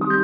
you